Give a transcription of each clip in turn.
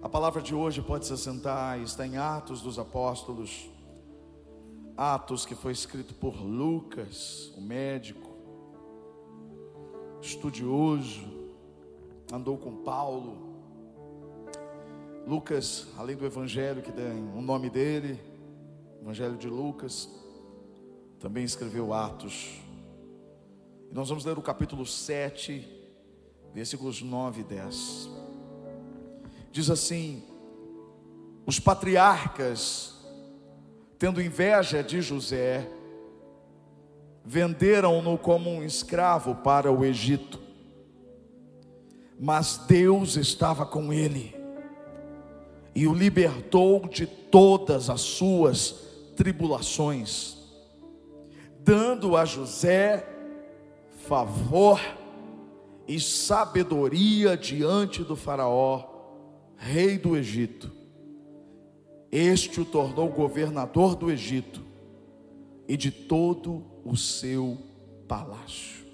A palavra de hoje pode se assentar, está em Atos dos Apóstolos. Atos que foi escrito por Lucas, o médico, estudioso, andou com Paulo. Lucas, além do evangelho que tem o nome dele, Evangelho de Lucas, também escreveu Atos. E nós vamos ler o capítulo 7, versículos 9 e 10. Diz assim: Os patriarcas, tendo inveja de José, venderam-no como um escravo para o Egito. Mas Deus estava com ele e o libertou de todas as suas tribulações, dando a José favor e sabedoria diante do Faraó, rei do Egito. Este o tornou governador do Egito e de todo o seu palácio.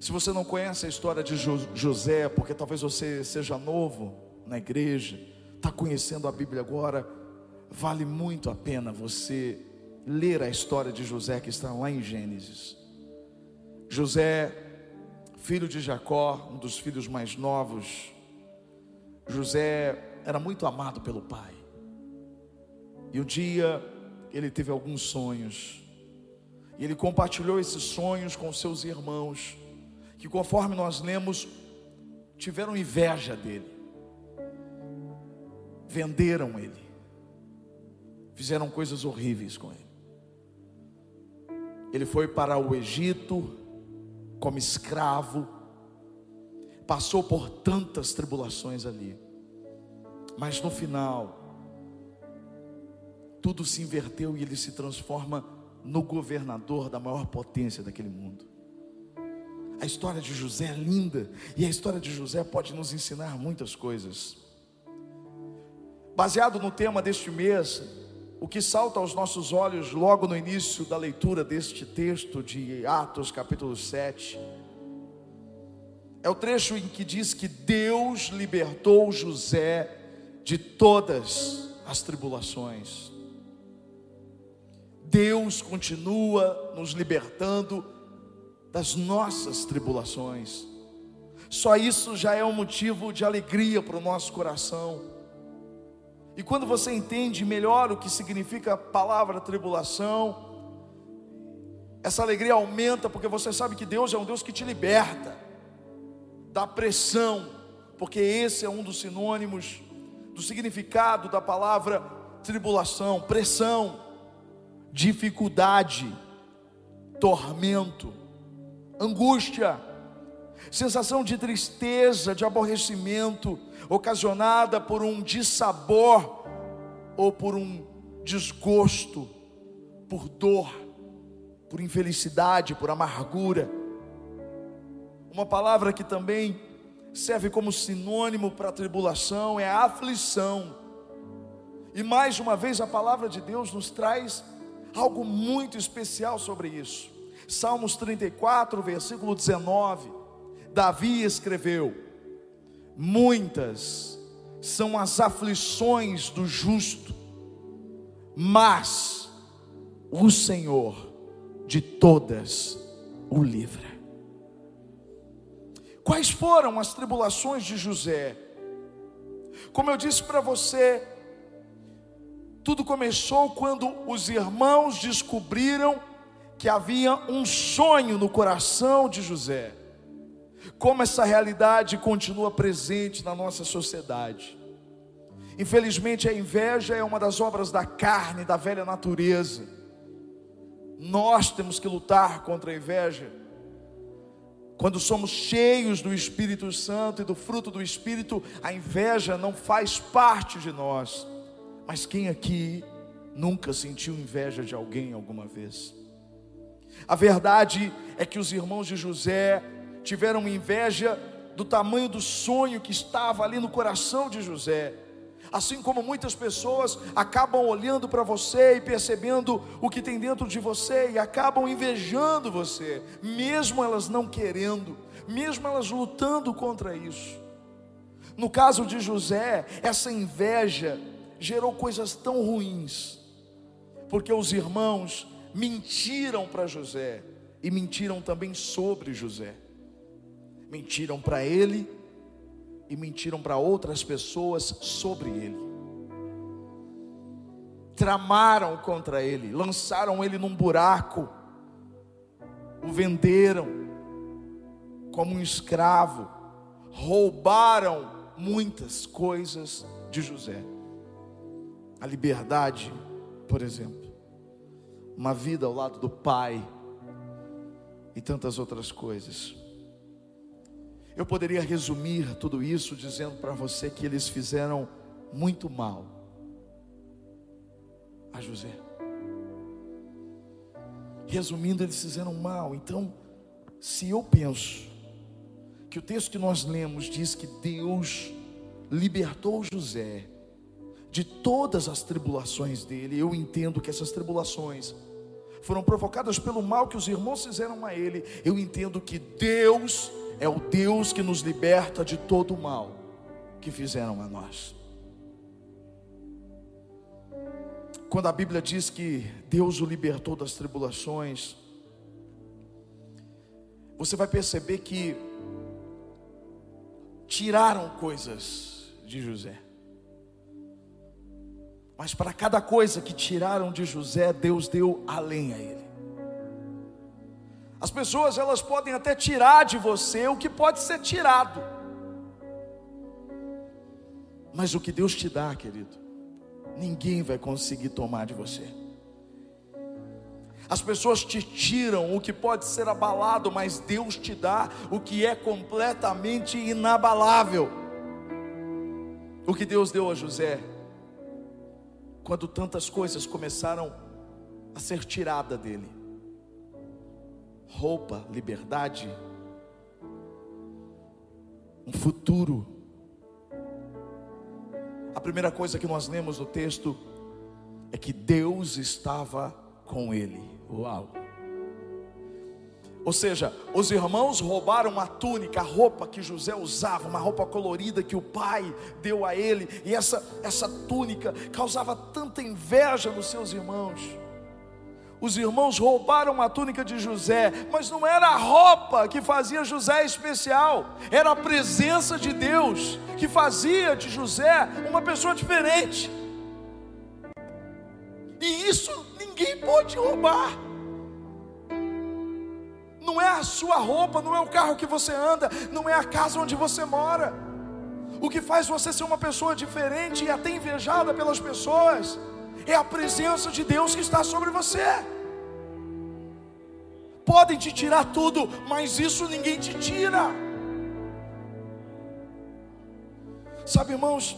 Se você não conhece a história de José, porque talvez você seja novo na igreja, está conhecendo a Bíblia agora, vale muito a pena você ler a história de José que está lá em Gênesis. José, filho de Jacó, um dos filhos mais novos, José era muito amado pelo pai. E um dia ele teve alguns sonhos. E ele compartilhou esses sonhos com seus irmãos, que conforme nós lemos, tiveram inveja dele venderam ele, fizeram coisas horríveis com ele. Ele foi para o Egito como escravo, passou por tantas tribulações ali, mas no final, tudo se inverteu e ele se transforma no governador da maior potência daquele mundo. A história de José é linda e a história de José pode nos ensinar muitas coisas. Baseado no tema deste mês, o que salta aos nossos olhos logo no início da leitura deste texto de Atos, capítulo 7, é o trecho em que diz que Deus libertou José de todas as tribulações. Deus continua nos libertando das nossas tribulações. Só isso já é um motivo de alegria para o nosso coração. E quando você entende melhor o que significa a palavra tribulação, essa alegria aumenta porque você sabe que Deus é um Deus que te liberta da pressão, porque esse é um dos sinônimos do significado da palavra tribulação, pressão, dificuldade, tormento, angústia, sensação de tristeza, de aborrecimento, ocasionada por um dissabor ou por um desgosto, por dor, por infelicidade, por amargura. Uma palavra que também serve como sinônimo para tribulação é aflição. E mais uma vez a palavra de Deus nos traz algo muito especial sobre isso. Salmos 34, versículo 19. Davi escreveu: Muitas são as aflições do justo, mas o Senhor de todas o livra. Quais foram as tribulações de José? Como eu disse para você, tudo começou quando os irmãos descobriram que havia um sonho no coração de José como essa realidade continua presente na nossa sociedade. Infelizmente, a inveja é uma das obras da carne, da velha natureza. Nós temos que lutar contra a inveja. Quando somos cheios do Espírito Santo e do fruto do Espírito, a inveja não faz parte de nós. Mas quem aqui nunca sentiu inveja de alguém alguma vez? A verdade é que os irmãos de José tiveram inveja do tamanho do sonho que estava ali no coração de José. Assim como muitas pessoas acabam olhando para você e percebendo o que tem dentro de você e acabam invejando você, mesmo elas não querendo, mesmo elas lutando contra isso. No caso de José, essa inveja gerou coisas tão ruins, porque os irmãos mentiram para José e mentiram também sobre José. Mentiram para ele e mentiram para outras pessoas sobre ele. Tramaram contra ele, lançaram ele num buraco, o venderam como um escravo, roubaram muitas coisas de José. A liberdade, por exemplo, uma vida ao lado do pai e tantas outras coisas. Eu poderia resumir tudo isso dizendo para você que eles fizeram muito mal a José. Resumindo, eles fizeram mal. Então, se eu penso que o texto que nós lemos diz que Deus libertou José de todas as tribulações dele, eu entendo que essas tribulações foram provocadas pelo mal que os irmãos fizeram a ele. Eu entendo que Deus é o Deus que nos liberta de todo o mal que fizeram a nós. Quando a Bíblia diz que Deus o libertou das tribulações, você vai perceber que tiraram coisas de José. Mas para cada coisa que tiraram de José, Deus deu além a ele. As pessoas elas podem até tirar de você o que pode ser tirado. Mas o que Deus te dá, querido, ninguém vai conseguir tomar de você. As pessoas te tiram o que pode ser abalado, mas Deus te dá o que é completamente inabalável. O que Deus deu a José, quando tantas coisas começaram a ser tirada dele roupa, liberdade, um futuro. A primeira coisa que nós lemos no texto é que Deus estava com ele. Uau! Ou seja, os irmãos roubaram a túnica, a roupa que José usava, uma roupa colorida que o pai deu a ele, e essa, essa túnica causava tanta inveja nos seus irmãos. Os irmãos roubaram a túnica de José, mas não era a roupa que fazia José especial, era a presença de Deus que fazia de José uma pessoa diferente. E isso ninguém pode roubar. Não é a sua roupa, não é o carro que você anda, não é a casa onde você mora. O que faz você ser uma pessoa diferente e até invejada pelas pessoas é a presença de Deus que está sobre você. Podem te tirar tudo, mas isso ninguém te tira. Sabe, irmãos,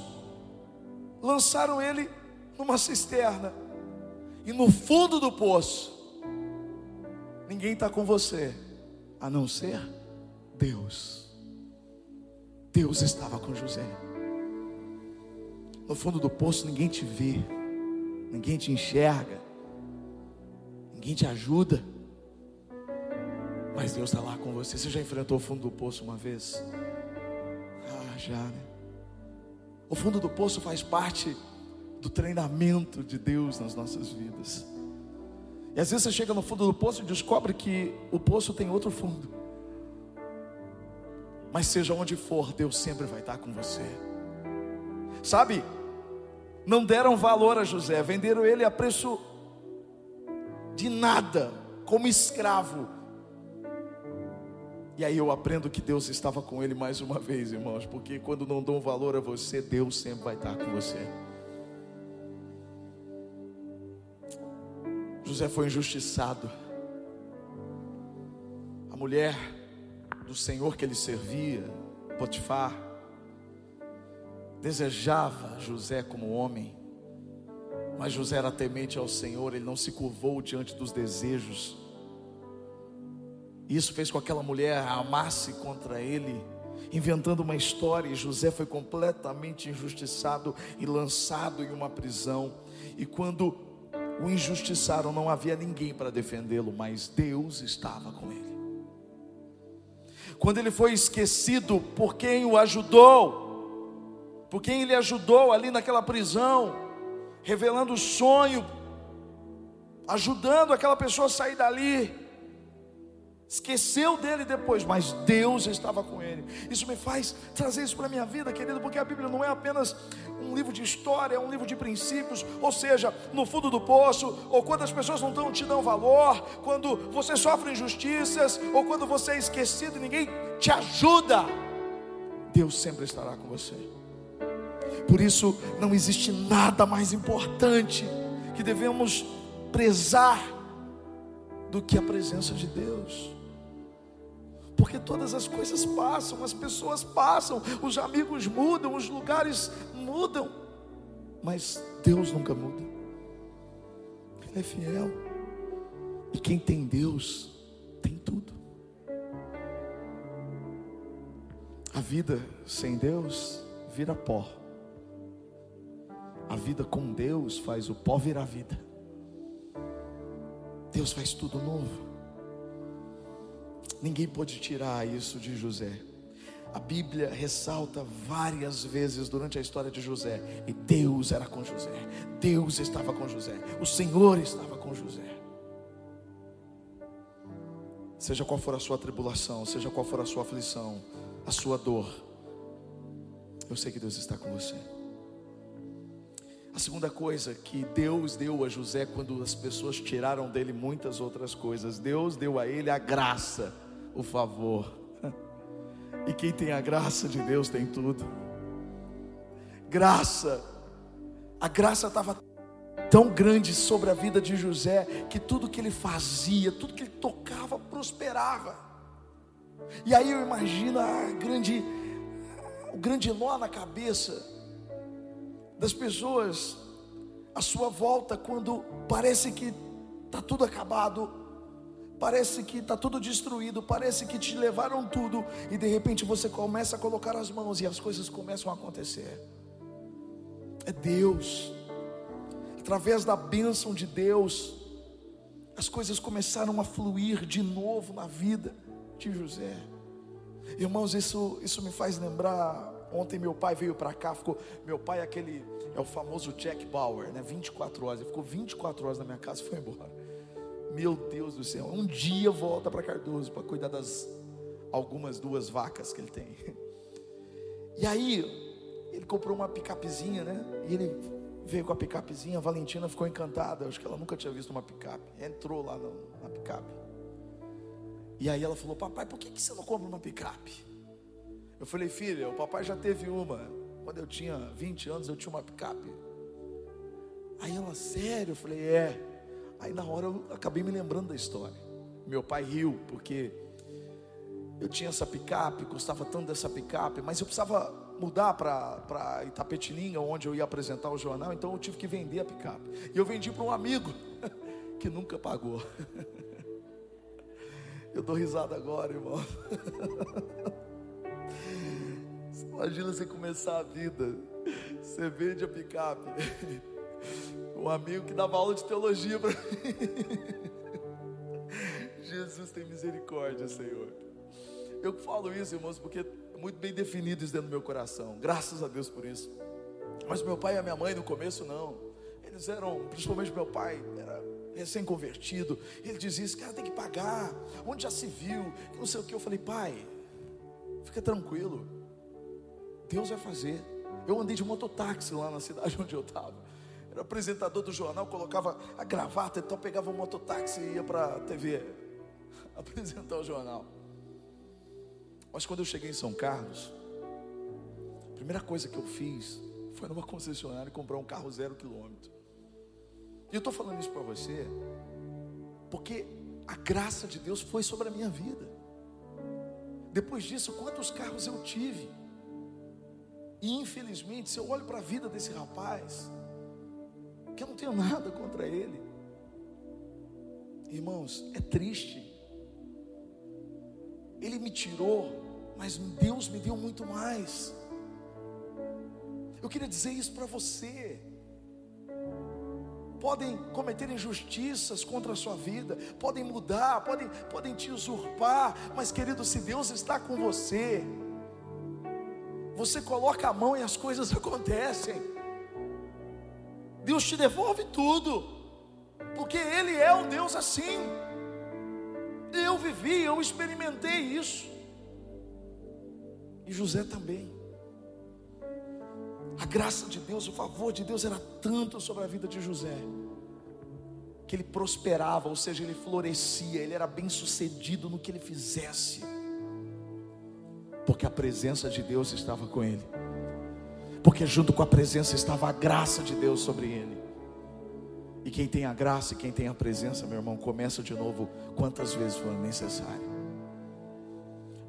lançaram ele numa cisterna, e no fundo do poço, ninguém está com você, a não ser Deus. Deus estava com José. No fundo do poço, ninguém te vê ninguém te enxerga, ninguém te ajuda, mas Deus está lá com você. Você já enfrentou o fundo do poço uma vez? Ah, já, né? O fundo do poço faz parte do treinamento de Deus nas nossas vidas. E às vezes você chega no fundo do poço e descobre que o poço tem outro fundo. Mas seja onde for, Deus sempre vai estar com você. Sabe, não deram valor a José, venderam ele a preço de nada, como escravo. E aí eu aprendo que Deus estava com ele mais uma vez, irmãos, porque quando não dão valor a você, Deus sempre vai estar com você. José foi injustiçado. A mulher do Senhor que ele servia, Potifar, desejava José como homem, mas José era temente ao Senhor, ele não se curvou diante dos desejos. Isso fez com que aquela mulher amasse contra ele, inventando uma história, e José foi completamente injustiçado e lançado em uma prisão. E quando o injustiçaram, não havia ninguém para defendê-lo, mas Deus estava com ele. Quando ele foi esquecido por quem o ajudou, por quem ele ajudou ali naquela prisão, revelando o sonho, ajudando aquela pessoa a sair dali. Esqueceu dele depois, mas Deus estava com ele. Isso me faz trazer isso para a minha vida, querido, porque a Bíblia não é apenas um livro de história, é um livro de princípios. Ou seja, no fundo do poço, ou quando as pessoas não te dão valor, quando você sofre injustiças, ou quando você é esquecido e ninguém te ajuda, Deus sempre estará com você. Por isso, não existe nada mais importante que devemos prezar do que a presença de Deus. Porque todas as coisas passam, as pessoas passam, os amigos mudam, os lugares mudam, mas Deus nunca muda, Ele é fiel, e quem tem Deus tem tudo. A vida sem Deus vira pó, a vida com Deus faz o pó virar vida. Deus faz tudo novo. Ninguém pode tirar isso de José. A Bíblia ressalta várias vezes durante a história de José, e Deus era com José, Deus estava com José, o Senhor estava com José. Seja qual for a sua tribulação, seja qual for a sua aflição, a sua dor, eu sei que Deus está com você. A segunda coisa que Deus deu a José quando as pessoas tiraram dele muitas outras coisas, Deus deu a ele a graça o favor. E quem tem a graça de Deus tem tudo. Graça, a graça estava tão grande sobre a vida de José que tudo que ele fazia, tudo que ele tocava prosperava. E aí eu imagino a grande, o grande nó na cabeça das pessoas à sua volta quando parece que está tudo acabado, Parece que está tudo destruído, parece que te levaram tudo, e de repente você começa a colocar as mãos e as coisas começam a acontecer. É Deus, através da bênção de Deus, as coisas começaram a fluir de novo na vida de José. Irmãos, isso, isso me faz lembrar. Ontem meu pai veio para cá, ficou. Meu pai é aquele, é o famoso Jack Bauer, né? 24 horas. Ele ficou 24 horas na minha casa e foi embora. Meu Deus do céu, um dia volta para Cardoso para cuidar das algumas duas vacas que ele tem. E aí, ele comprou uma picapezinha, né? E ele veio com a picapezinha, a Valentina ficou encantada, acho que ela nunca tinha visto uma picape. Entrou lá na picape. E aí ela falou: Papai, por que, que você não compra uma picape? Eu falei: Filha, o papai já teve uma. Quando eu tinha 20 anos, eu tinha uma picape. Aí ela, sério? Eu falei: É. Aí na hora eu acabei me lembrando da história. Meu pai riu, porque eu tinha essa picape, gostava tanto dessa picape, mas eu precisava mudar para Itapetininga, onde eu ia apresentar o jornal, então eu tive que vender a picape. E eu vendi para um amigo que nunca pagou. Eu dou risada agora, irmão. Imagina você começar a vida, você vende a picape. Um amigo que dava aula de teologia para mim. Jesus tem misericórdia, Senhor. Eu falo isso, irmãos, porque é muito bem definido isso dentro do meu coração. Graças a Deus por isso. Mas meu pai e a minha mãe no começo não. Eles eram, principalmente meu pai, era recém-convertido. Ele dizia: esse cara tem que pagar. Onde já se viu? Não sei o que. Eu falei, pai, fica tranquilo. Deus vai fazer. Eu andei de mototáxi lá na cidade onde eu estava era apresentador do jornal, colocava a gravata, então pegava um mototáxi e ia para a TV apresentar o jornal. Mas quando eu cheguei em São Carlos, a primeira coisa que eu fiz foi numa concessionária comprar um carro zero quilômetro. E eu estou falando isso para você, porque a graça de Deus foi sobre a minha vida. Depois disso, quantos carros eu tive? E infelizmente, se eu olho para a vida desse rapaz, que eu não tenho nada contra ele. Irmãos, é triste. Ele me tirou, mas Deus me deu muito mais. Eu queria dizer isso para você. Podem cometer injustiças contra a sua vida, podem mudar, podem, podem te usurpar, mas querido, se Deus está com você, você coloca a mão e as coisas acontecem. Deus te devolve tudo, porque Ele é um Deus assim. Eu vivi, eu experimentei isso, e José também. A graça de Deus, o favor de Deus era tanto sobre a vida de José, que ele prosperava, ou seja, ele florescia, ele era bem sucedido no que ele fizesse, porque a presença de Deus estava com ele, porque junto com a presença estava a graça de Deus sobre ele. E quem tem a graça e quem tem a presença, meu irmão, começa de novo quantas vezes for necessário.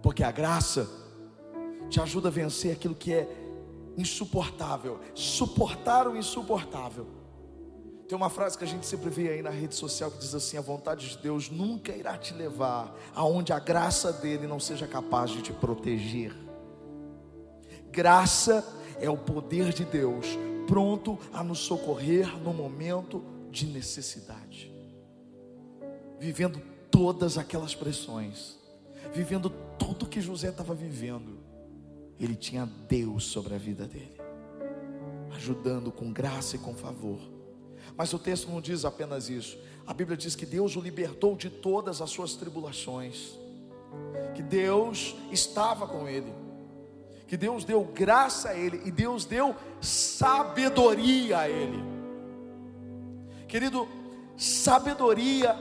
Porque a graça te ajuda a vencer aquilo que é insuportável, suportar o insuportável. Tem uma frase que a gente sempre vê aí na rede social que diz assim: a vontade de Deus nunca irá te levar aonde a graça dele não seja capaz de te proteger. Graça é o poder de Deus pronto a nos socorrer no momento de necessidade. Vivendo todas aquelas pressões, vivendo tudo que José estava vivendo ele tinha Deus sobre a vida dele, ajudando com graça e com favor. Mas o texto não diz apenas isso. A Bíblia diz que Deus o libertou de todas as suas tribulações, que Deus estava com ele, que Deus deu graça a ele e Deus deu sabedoria a ele. Querido, sabedoria,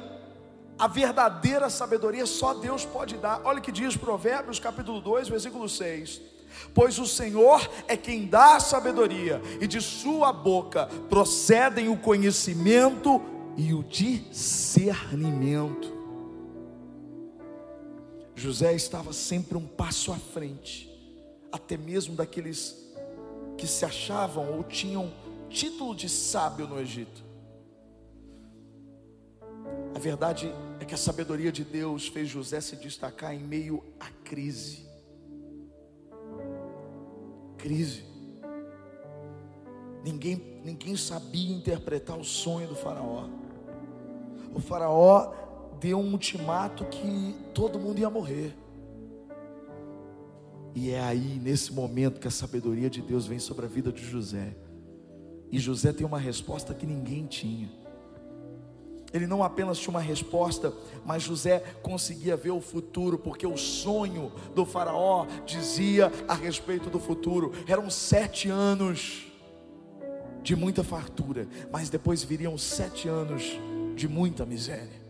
a verdadeira sabedoria só Deus pode dar. Olha o que diz Provérbios capítulo 2, versículo 6 pois o Senhor é quem dá a sabedoria, e de sua boca procedem o conhecimento e o discernimento. José estava sempre um passo à frente, até mesmo daqueles que se achavam ou tinham título de sábio no Egito. A verdade é que a sabedoria de Deus fez José se destacar em meio à crise crise. Ninguém, ninguém sabia interpretar o sonho do Faraó. O Faraó deu um ultimato que todo mundo ia morrer. E é aí, nesse momento, que a sabedoria de Deus vem sobre a vida de José. E José tem uma resposta que ninguém tinha. Ele não apenas tinha uma resposta, mas José conseguia ver o futuro, porque o sonho do Faraó dizia a respeito do futuro. Eram sete anos de muita fartura, mas depois viriam sete anos de muita miséria.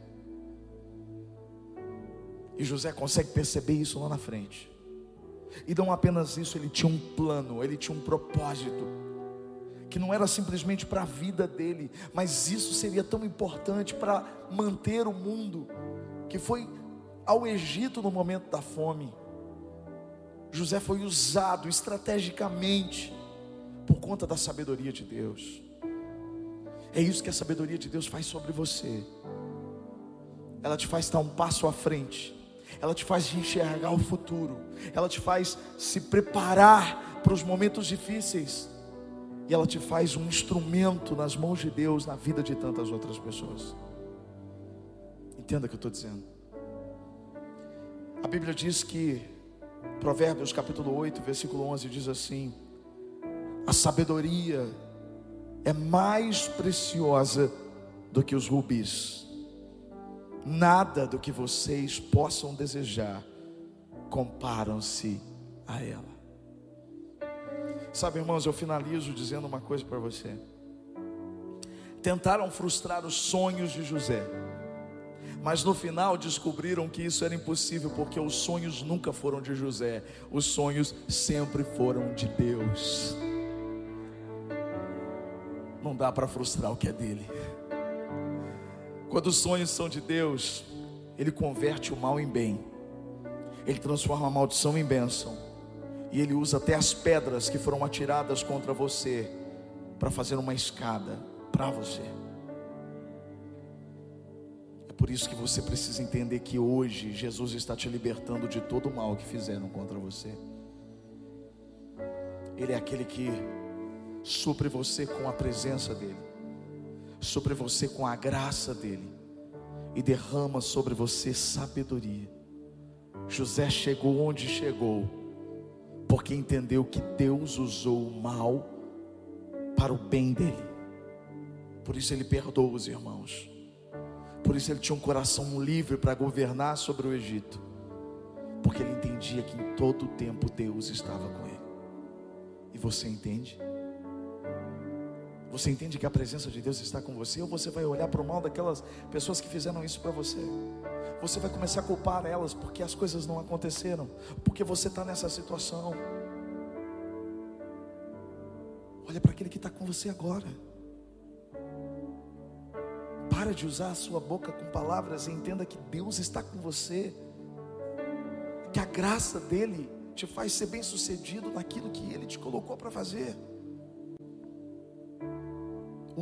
E José consegue perceber isso lá na frente. E não apenas isso, ele tinha um plano, ele tinha um propósito que não era simplesmente para a vida dele, mas isso seria tão importante para manter o mundo, que foi ao Egito no momento da fome. José foi usado estrategicamente por conta da sabedoria de Deus. É isso que a sabedoria de Deus faz sobre você. Ela te faz estar um passo à frente. Ela te faz enxergar o futuro. Ela te faz se preparar para os momentos difíceis e ela te faz um instrumento nas mãos de Deus na vida de tantas outras pessoas. Entenda o que eu estou dizendo. A Bíblia diz que, Provérbios capítulo 8, versículo 11, diz assim: A sabedoria é mais preciosa do que os rubis, nada do que vocês possam desejar comparam-se a ela. Sabe, irmãos, eu finalizo dizendo uma coisa para você. Tentaram frustrar os sonhos de José, mas no final descobriram que isso era impossível, porque os sonhos nunca foram de José, os sonhos sempre foram de Deus. Não dá para frustrar o que é dele. Quando os sonhos são de Deus, Ele converte o mal em bem, Ele transforma a maldição em bênção e ele usa até as pedras que foram atiradas contra você para fazer uma escada para você. É por isso que você precisa entender que hoje Jesus está te libertando de todo o mal que fizeram contra você. Ele é aquele que supre você com a presença dEle, supre você com a graça dEle e derrama sobre você sabedoria. José chegou onde chegou porque entendeu que Deus usou o mal para o bem dele. Por isso ele perdoa os irmãos. Por isso ele tinha um coração livre para governar sobre o Egito. Porque ele entendia que em todo o tempo Deus estava com ele. E você entende? Você entende que a presença de Deus está com você? Ou você vai olhar para o mal daquelas pessoas que fizeram isso para você? Você vai começar a culpar elas porque as coisas não aconteceram, porque você está nessa situação. Olha para aquele que está com você agora. Para de usar a sua boca com palavras e entenda que Deus está com você. Que a graça dele te faz ser bem sucedido naquilo que ele te colocou para fazer.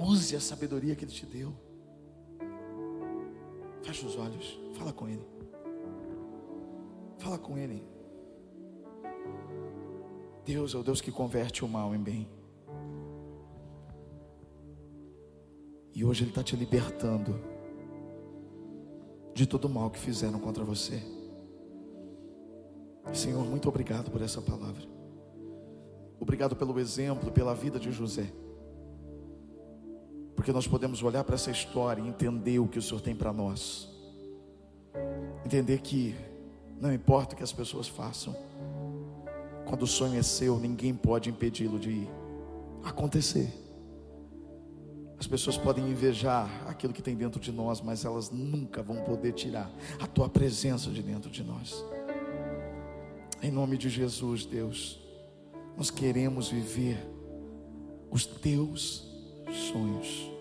Use a sabedoria que ele te deu. Feche os olhos, fala com ele. Fala com ele. Deus é o Deus que converte o mal em bem. E hoje Ele está te libertando de todo o mal que fizeram contra você. Senhor, muito obrigado por essa palavra. Obrigado pelo exemplo, pela vida de José. Porque nós podemos olhar para essa história e entender o que o Senhor tem para nós. Entender que não importa o que as pessoas façam, quando o sonho é seu, ninguém pode impedi-lo de acontecer. As pessoas podem invejar aquilo que tem dentro de nós, mas elas nunca vão poder tirar a tua presença de dentro de nós. Em nome de Jesus, Deus, nós queremos viver os teus sonhos.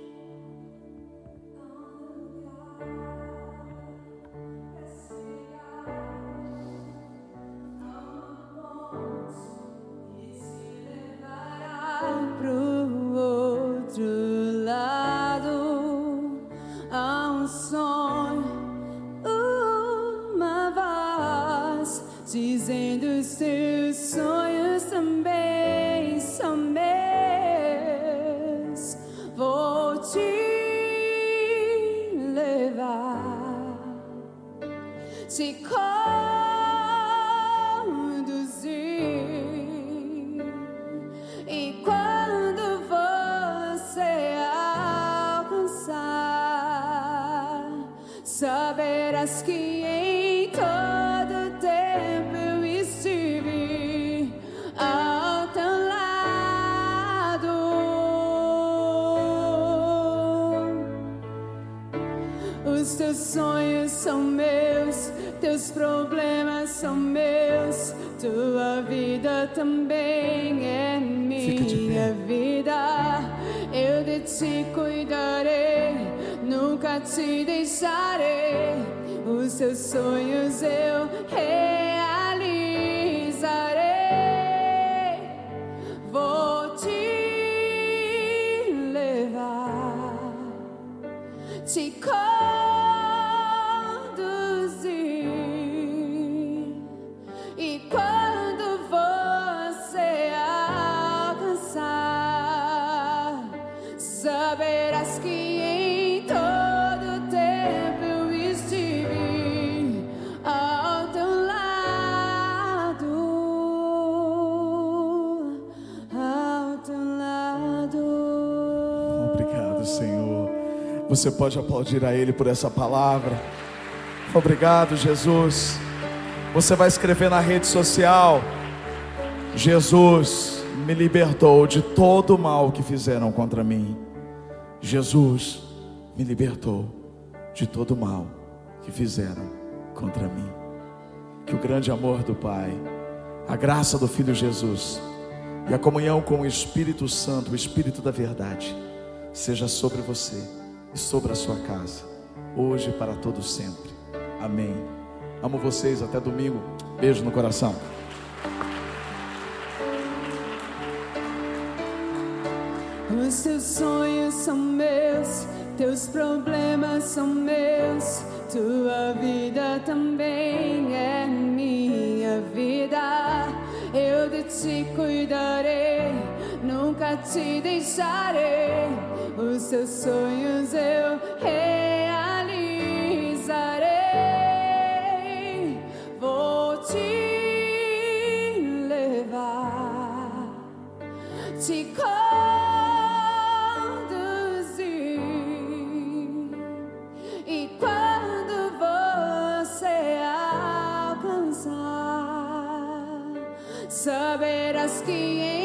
teus sonhos são meus, teus problemas são meus, tua vida também é minha vida. Eu de ti cuidarei, nunca te deixarei. Os teus sonhos eu Você pode aplaudir a Ele por essa palavra. Obrigado, Jesus. Você vai escrever na rede social: Jesus me libertou de todo o mal que fizeram contra mim. Jesus me libertou de todo o mal que fizeram contra mim. Que o grande amor do Pai, a graça do Filho Jesus e a comunhão com o Espírito Santo, o Espírito da Verdade, seja sobre você e sobre a sua casa, hoje e para todo sempre. Amém. Amo vocês, até domingo. Beijo no coração. Os teus sonhos são meus, teus problemas são meus, tua vida também é minha vida. Eu de ti cuidarei, nunca te deixarei os seus sonhos eu asking.